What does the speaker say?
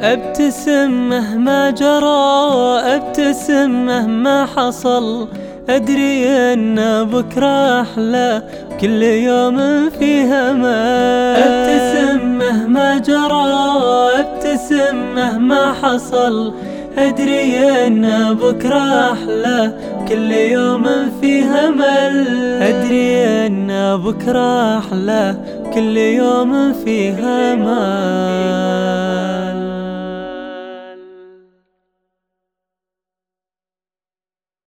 أبتسم مهما جرى أبتسم مهما حصل. أدري أن بكرة أحلى كل يوم فيها ما. أبتسم مهما جرى أبتسم مهما حصل. أدري أن بكرة أحلى كل يوم فيها مل. أدري أن بكرة أحلى كل يوم فيها امل